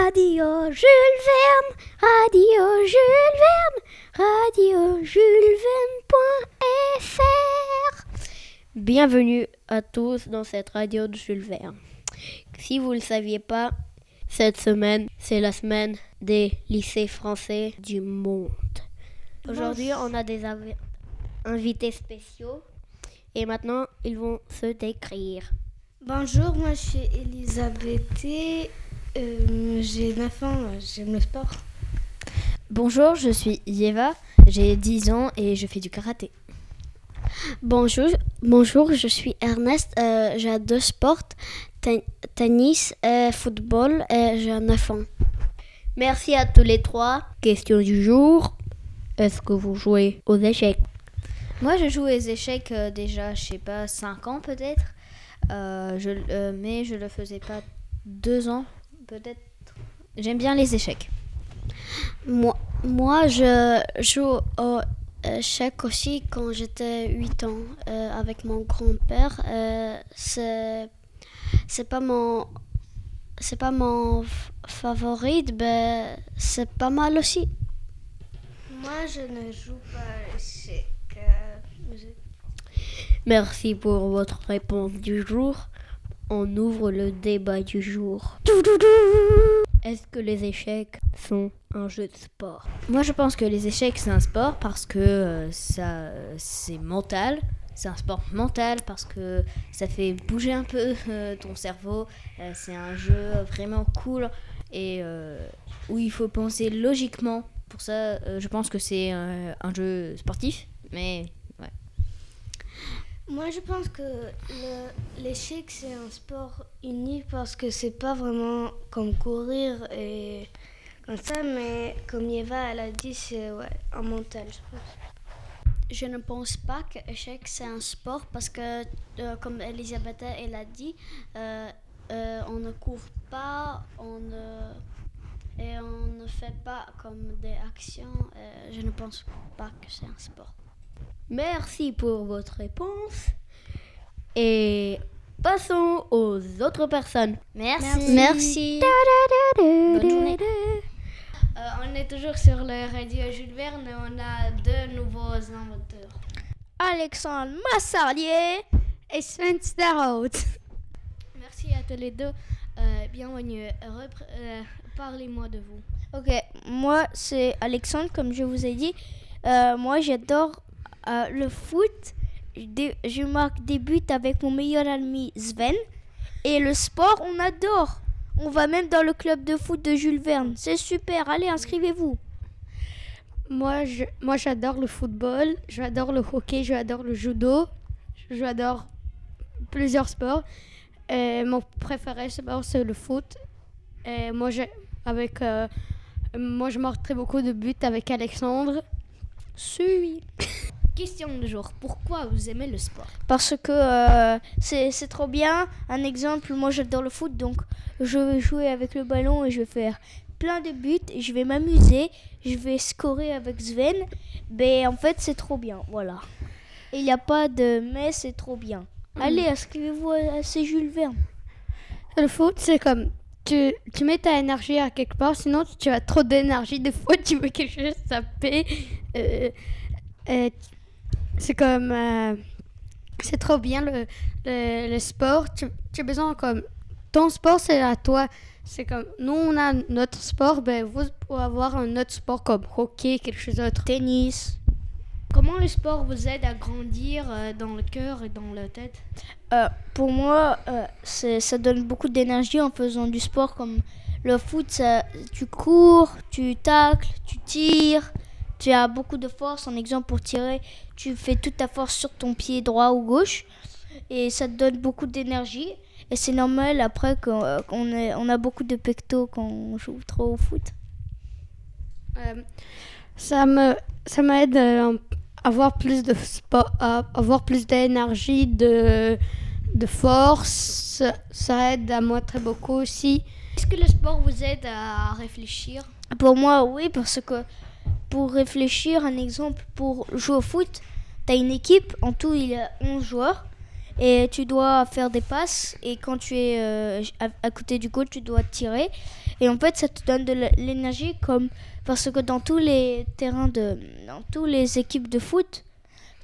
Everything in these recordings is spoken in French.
Radio Jules Verne, Radio Jules Verne, Radio Jules Verne.fr. Bienvenue à tous dans cette radio de Jules Verne. Si vous ne le saviez pas, cette semaine, c'est la semaine des lycées français du monde. Aujourd'hui, on a des invi- invités spéciaux et maintenant, ils vont se décrire. Bonjour, moi je suis Elisabeth. Euh, j'ai 9 ans, j'aime le sport. Bonjour, je suis Yeva, j'ai 10 ans et je fais du karaté. Bonjour, bonjour, je suis Ernest. Euh, j'ai deux sports, ten- tennis et football et j'ai 9 ans. Merci à tous les trois. Question du jour. Est-ce que vous jouez aux échecs? Moi, je joue aux échecs euh, déjà, je sais pas, 5 ans peut-être. Euh, je, euh, mais je le faisais pas 2 ans, peut-être. J'aime bien les échecs. Moi, moi je joue au échec aussi quand j'étais 8 ans euh, avec mon grand-père. Euh, c'est c'est pas mon c'est pas mon f- favori, mais c'est pas mal aussi. Moi je ne joue pas à l'échec. Euh, Merci pour votre réponse du jour. On ouvre le débat du jour. Est-ce que les échecs sont un jeu de sport? Moi, je pense que les échecs, c'est un sport parce que euh, ça, c'est mental. C'est un sport mental parce que ça fait bouger un peu euh, ton cerveau. Euh, c'est un jeu vraiment cool et euh, où il faut penser logiquement. Pour ça, euh, je pense que c'est un jeu sportif. Mais Moi je pense que le- l'échec c'est un sport unique parce que c'est pas vraiment comme courir et comme ça, mais comme Eva elle a dit, c'est ouais, un mental, je pense. Je ne pense pas que l'échec c'est un sport parce que, euh, comme Elisabeth elle a dit, euh, euh, on ne court pas, on ne, et on ne fait pas comme des actions. euh, je ne pense pas que c'est un sport. Merci pour votre réponse. Et passons aux autres personnes. Merci. Merci. Bonne journée. Euh, on est toujours sur le radio Jules Verne et on a deux nouveaux inventeurs. Alexandre Massardier et Sven Starhout. Merci à tous les deux. Euh, bienvenue. Euh, Parlez-moi de vous. Ok, moi c'est Alexandre, comme je vous ai dit. Euh, moi j'adore euh, le foot. Je, marque des buts avec mon meilleur ami Sven. Et le sport, on adore. On va même dans le club de foot de Jules Verne. C'est super, allez, inscrivez-vous. Moi, je, moi, j'adore le football, j'adore le hockey, j'adore le judo, j'adore plusieurs sports. Et mon préféré sport, c'est le foot. Et moi, j'ai, avec, euh, moi, je marque très beaucoup de buts avec Alexandre. Suis. Question du jour. Pourquoi vous aimez le sport? Parce que euh, c'est c'est trop bien. Un exemple, moi j'adore le foot, donc je vais jouer avec le ballon et je vais faire plein de buts. Et je vais m'amuser, je vais scorer avec Sven. Mais en fait, c'est trop bien, voilà. Et Il n'y a pas de mais, c'est trop bien. Allez, inscrivez-vous à, ces Jules Verne. Le foot, c'est comme tu, tu mets ta énergie à quelque part, sinon tu as trop d'énergie. Des fois, tu veux quelque chose taper. Euh, et c'est comme. euh, c'est trop bien le, le, le sport. Tu, tu as besoin comme. Ton sport, c'est à toi. C'est comme. Nous, on a notre sport, ben vous pouvez avoir un autre sport comme hockey, quelque chose d'autre. Tennis. Comment le sport vous aide à grandir euh, dans le cœur et dans la tête? Euh, pour moi, ça donne beaucoup d'énergie en faisant du sport comme le foot. ça- tu cours, tu tacles, tu tires, tu as beaucoup de force. En exemple, pour tirer, tu fais toute ta force sur ton pied droit ou gauche et ça te donne beaucoup d'énergie. Et c'est normal après qu'on euh, on a beaucoup de pectos quand on joue trop au foot. Euh, ça me ça m'aide euh, à avoir plus de sport, à avoir plus d'énergie, de de force. Ça aide à moi très beaucoup aussi. Est-ce que le sport vous aide à réfléchir? Pour moi, oui, parce que pour réfléchir, un exemple, pour jouer au foot, tu as une équipe, en tout il y a 11 joueurs, et tu dois faire des passes et quand tu es euh, à, côté du goal, tu dois tirer et en fait ça te donne de l'énergie comme parce que dans tous les terrains de dans tous les équipes de foot,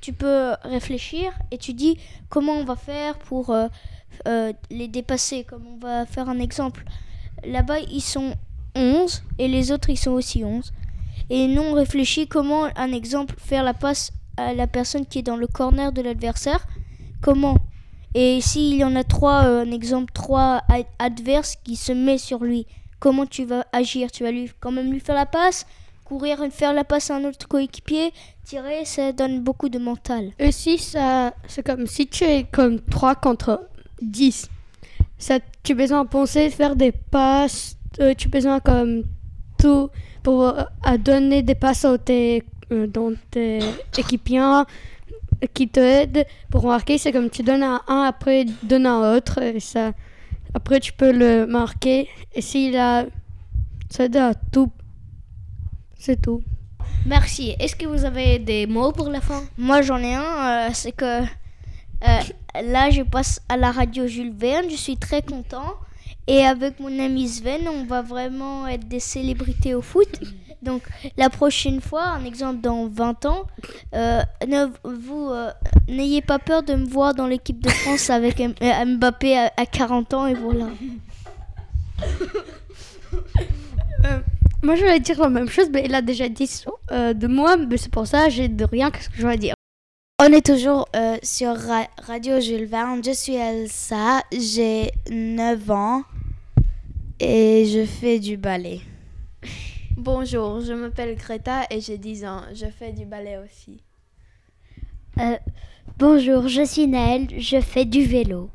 tu peux réfléchir et tu dis comment on va faire pour euh, euh, les dépasser comme on va faire un exemple. Là-bas, ils sont 11 et les autres ils sont aussi 11. Et nous on réfléchit comment un exemple faire la passe à la personne qui est dans le corner de l'adversaire. Comment? Et s'il y en a trois, euh, un exemple, trois adverses qui se met sur lui, comment tu vas agir? Tu vas lui quand même lui faire la passe, courir faire la passe à un autre coéquipier, tirer, ça donne beaucoup de mental. Et si ça, c'est comme si tu es comme 3 contre 10, ça, tu as besoin de penser, faire des passes, euh, tu as besoin comme tout pour euh, à donner des passes à tes, euh, dans tes équipiers qui t'aident pour marquer. C'est comme tu donnes à un, après donnes à un autre, et ça, après tu peux le marquer. Et s'il a, ça aide à tout. C'est tout. Merci. Est-ce que vous avez des mots pour la fin? Moi j'en ai un, euh, c'est que euh, là je passe à la radio Jules Verne, je suis très content. Et avec mon ami Sven, on va vraiment être des célébrités au foot. Donc la prochaine fois, un exemple dans 20 ans, euh, ne, vous euh, n'ayez pas peur de me voir dans l'équipe de France avec M- euh, Mbappé à, à 40 ans et voilà. Moi, je vais dire la même chose, mais il a déjà dit ça, euh, de moi, mais c'est pour ça j'ai de rien qu'est-ce que je vais dire. On est toujours euh, sur Ra- Radio Jules Verne. Je suis Elsa, j'ai 9 ans et je fais du ballet. Bonjour, je m'appelle Greta et j'ai 10 ans. Je fais du ballet aussi. Euh, Bonjour, je suis Naël, je fais du vélo.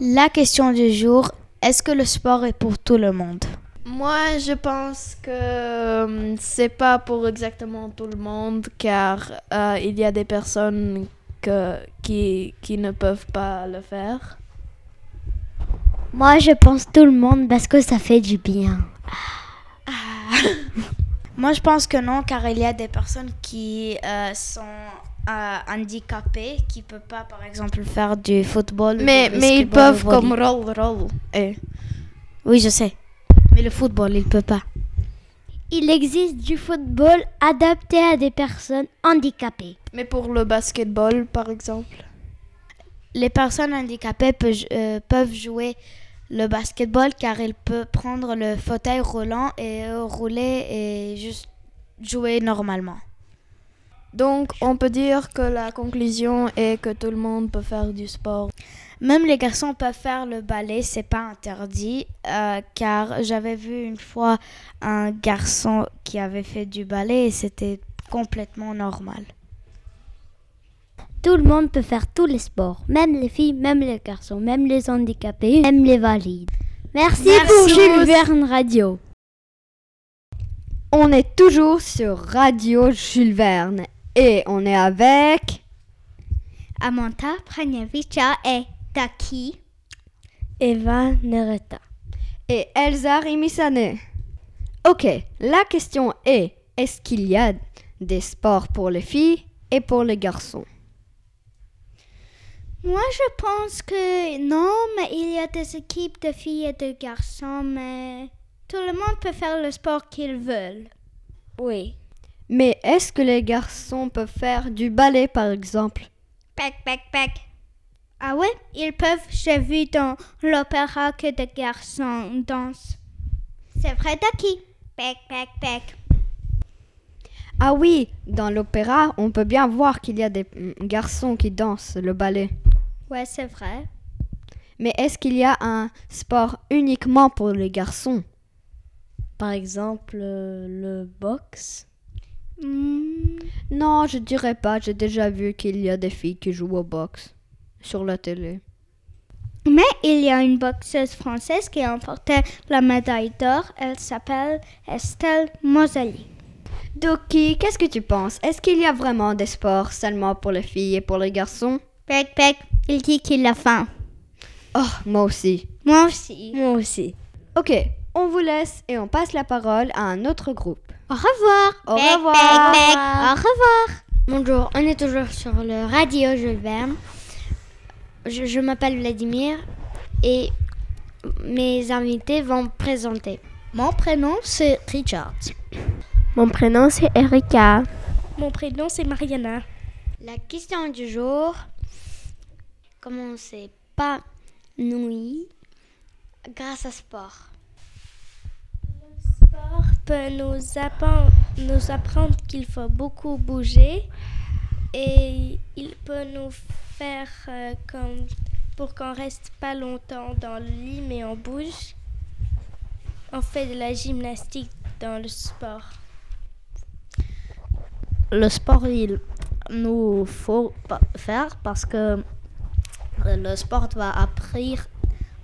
La question du jour, est-ce que le sport est pour tout le monde? Moi, je pense que euh, c'est pas pour exactement tout le monde car euh, il y a des personnes que, qui, qui ne peuvent pas le faire. Moi, je pense tout le monde parce que ça fait du bien. Moi, je pense que non, car il y a des personnes qui euh, sont euh, handicapées, qui ne peuvent pas, par exemple, faire du football. Mais, du mais ils peuvent ou comme roll, roll. Et Oui, je sais. Mais le football, il ne peut pas. Il existe du football adapté à des personnes handicapées. Mais pour le basketball, par exemple. Les personnes handicapées peut- euh, peuvent jouer le basketball car ils peuvent prendre le fauteuil roulant et rouler et juste jouer normalement. Donc, on peut dire que la conclusion est que tout le monde peut faire du sport. Même les garçons peuvent faire le ballet, c'est pas interdit, euh, car j'avais vu une fois un garçon qui avait fait du ballet et c'était complètement normal. Tout le monde peut faire tous les sports, même les filles, même les garçons, même les handicapés, même les valides. Merci, pour Jules Verne Radio. On est toujours sur Radio Jules Verne et on est avec Amanta Pranyavicha et Taki. Eva Nereta. et Elsa Rimisane. Ok, la question est est-ce qu'il y a des sports pour les filles et pour les garçons? Moi, je pense que non, mais il y a des équipes de filles et de garçons, mais tout le monde peut faire le sport qu'ils veulent. Oui. Mais est-ce que les garçons peuvent faire du ballet par exemple? Pac, pac, pac. Ah ouais, ils peuvent. J'ai vu dans l'opéra que des garçons dansent. C'est vrai, Taki. Pac, pac, pac. Ah oui, dans l'opéra, on peut bien voir qu'il y a des garçons qui dansent le ballet. Ouais, c'est vrai. Mais est-ce qu'il y a un sport uniquement pour les garçons? Par exemple, euh, le boxe? Hmm, Non, je dirais pas. J'ai déjà vu qu'il y a des filles qui jouent au boxe sur la télé. Mais il y a une boxeuse française qui a emporté la médaille d'or. Elle s'appelle Estelle Mosali. Doki, qu'est-ce que tu penses? Est-ce qu'il y a vraiment des sports seulement pour les filles et pour les garçons? Pac, pac. Il dit qu'il a faim. Oh, moi aussi. Moi aussi. Moi aussi. Ok, on vous laisse et on passe la parole à un autre groupe. Au revoir. Au revoir. Au revoir. Bonjour, on est toujours sur le radio Jules Verne. je, je m'appelle Vladimir et mes invités vont me présenter. Mon prénom, c'est Richard. Mon prénom c'est Erika. Mon prénom c'est Mariana. La question du jour comment on s'est pas nouilles grâce à sport Le sport peut nous apprendre, nous apprendre qu'il faut beaucoup bouger et il peut nous faire euh, comme pour qu'on reste pas longtemps dans le lit mais on bouge. On fait de la gymnastique dans le sport. Le sport, il nous faut faire parce que le sport va apprendre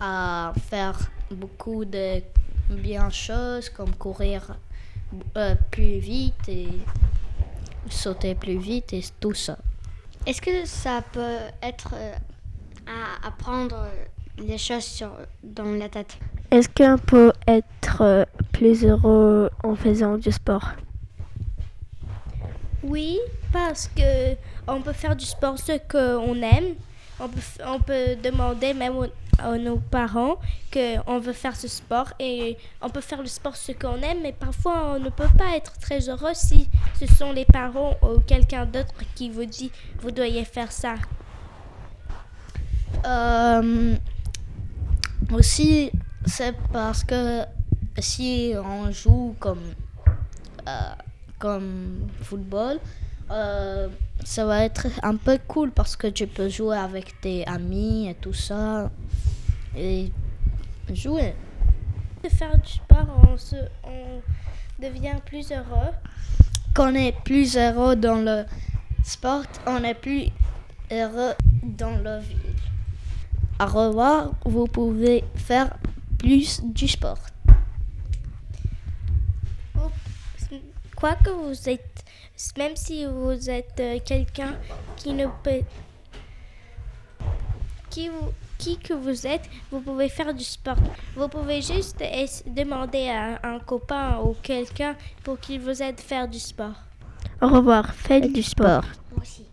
à faire beaucoup de bien choses comme courir euh, plus vite et sauter plus vite et tout ça. Est-ce que ça peut être euh, à apprendre les choses sur, dans la tête? Est-ce qu'on peut être euh, plus heureux en faisant du sport? Oui, parce que on peut faire du sport ce qu'on aime. On peut, demander même à nos parents qu'on veut faire ce sport et on peut faire le sport ce qu'on aime, mais parfois on ne peut pas être très heureux si ce sont les parents ou quelqu'un d'autre qui vous dit vous devez faire ça. Euh, aussi, c'est parce que si on joue comme, euh, comme football, euh, ça va être un peu cool parce que tu peux jouer avec tes amis et tout ça. Et jouer. Faire du sport, on, se, on devient plus heureux. Quand on est plus heureux dans le sport, on est plus heureux dans la vie. Au revoir, vous pouvez faire plus du sport. Quoi que vous êtes, même si vous êtes euh, quelqu'un qui ne peut, qui, vous- qui que vous êtes, vous pouvez faire du sport. Vous pouvez juste demander à un copain ou quelqu'un pour qu'il vous aide à faire du sport. Au revoir, faites du sport. Moi aussi.